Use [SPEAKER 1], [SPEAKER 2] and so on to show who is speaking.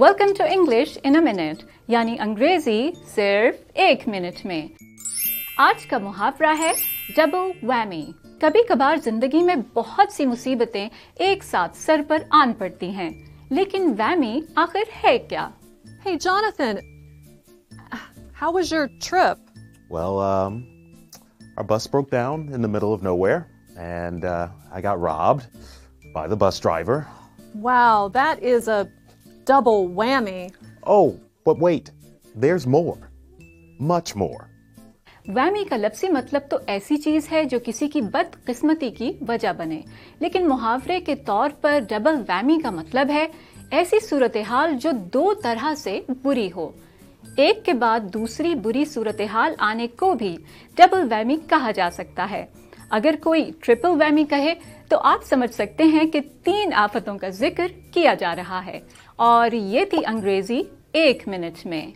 [SPEAKER 1] Welcome to English in minute یعنی انگریزی صرف ایک منٹ میں۔ آج کا محاورہ ہے ڈبل ویمی کبھی کبھار زندگی میں بہت سی مصیبتیں ایک ساتھ سر پر آن پڑتی ہیں۔ لیکن ویمی آخر ہے کیا؟
[SPEAKER 2] Hey, Jonathan, how was your trip?
[SPEAKER 3] Well, um, our bus broke down in the middle of nowhere, and uh, I got robbed by the bus driver.
[SPEAKER 2] Wow, that is a double whammy.
[SPEAKER 3] Oh, but wait, there's more. Much more.
[SPEAKER 1] Whammy کا لفظی مطلب تو ایسی چیز ہے جو کسی کی بد قسمتی کی وجہ بنے لیکن محاورے کے طور پر ڈبل ویمی کا مطلب ہے ایسی صورتحال جو دو طرح سے بری ہو ایک کے بعد دوسری بری صورتحال آنے کو بھی ڈبل ویمی کہا جا سکتا ہے اگر کوئی ٹرپل ویمی کہے تو آپ سمجھ سکتے ہیں کہ تین آفتوں کا ذکر کیا جا رہا ہے اور یہ تھی انگریزی ایک منٹ میں۔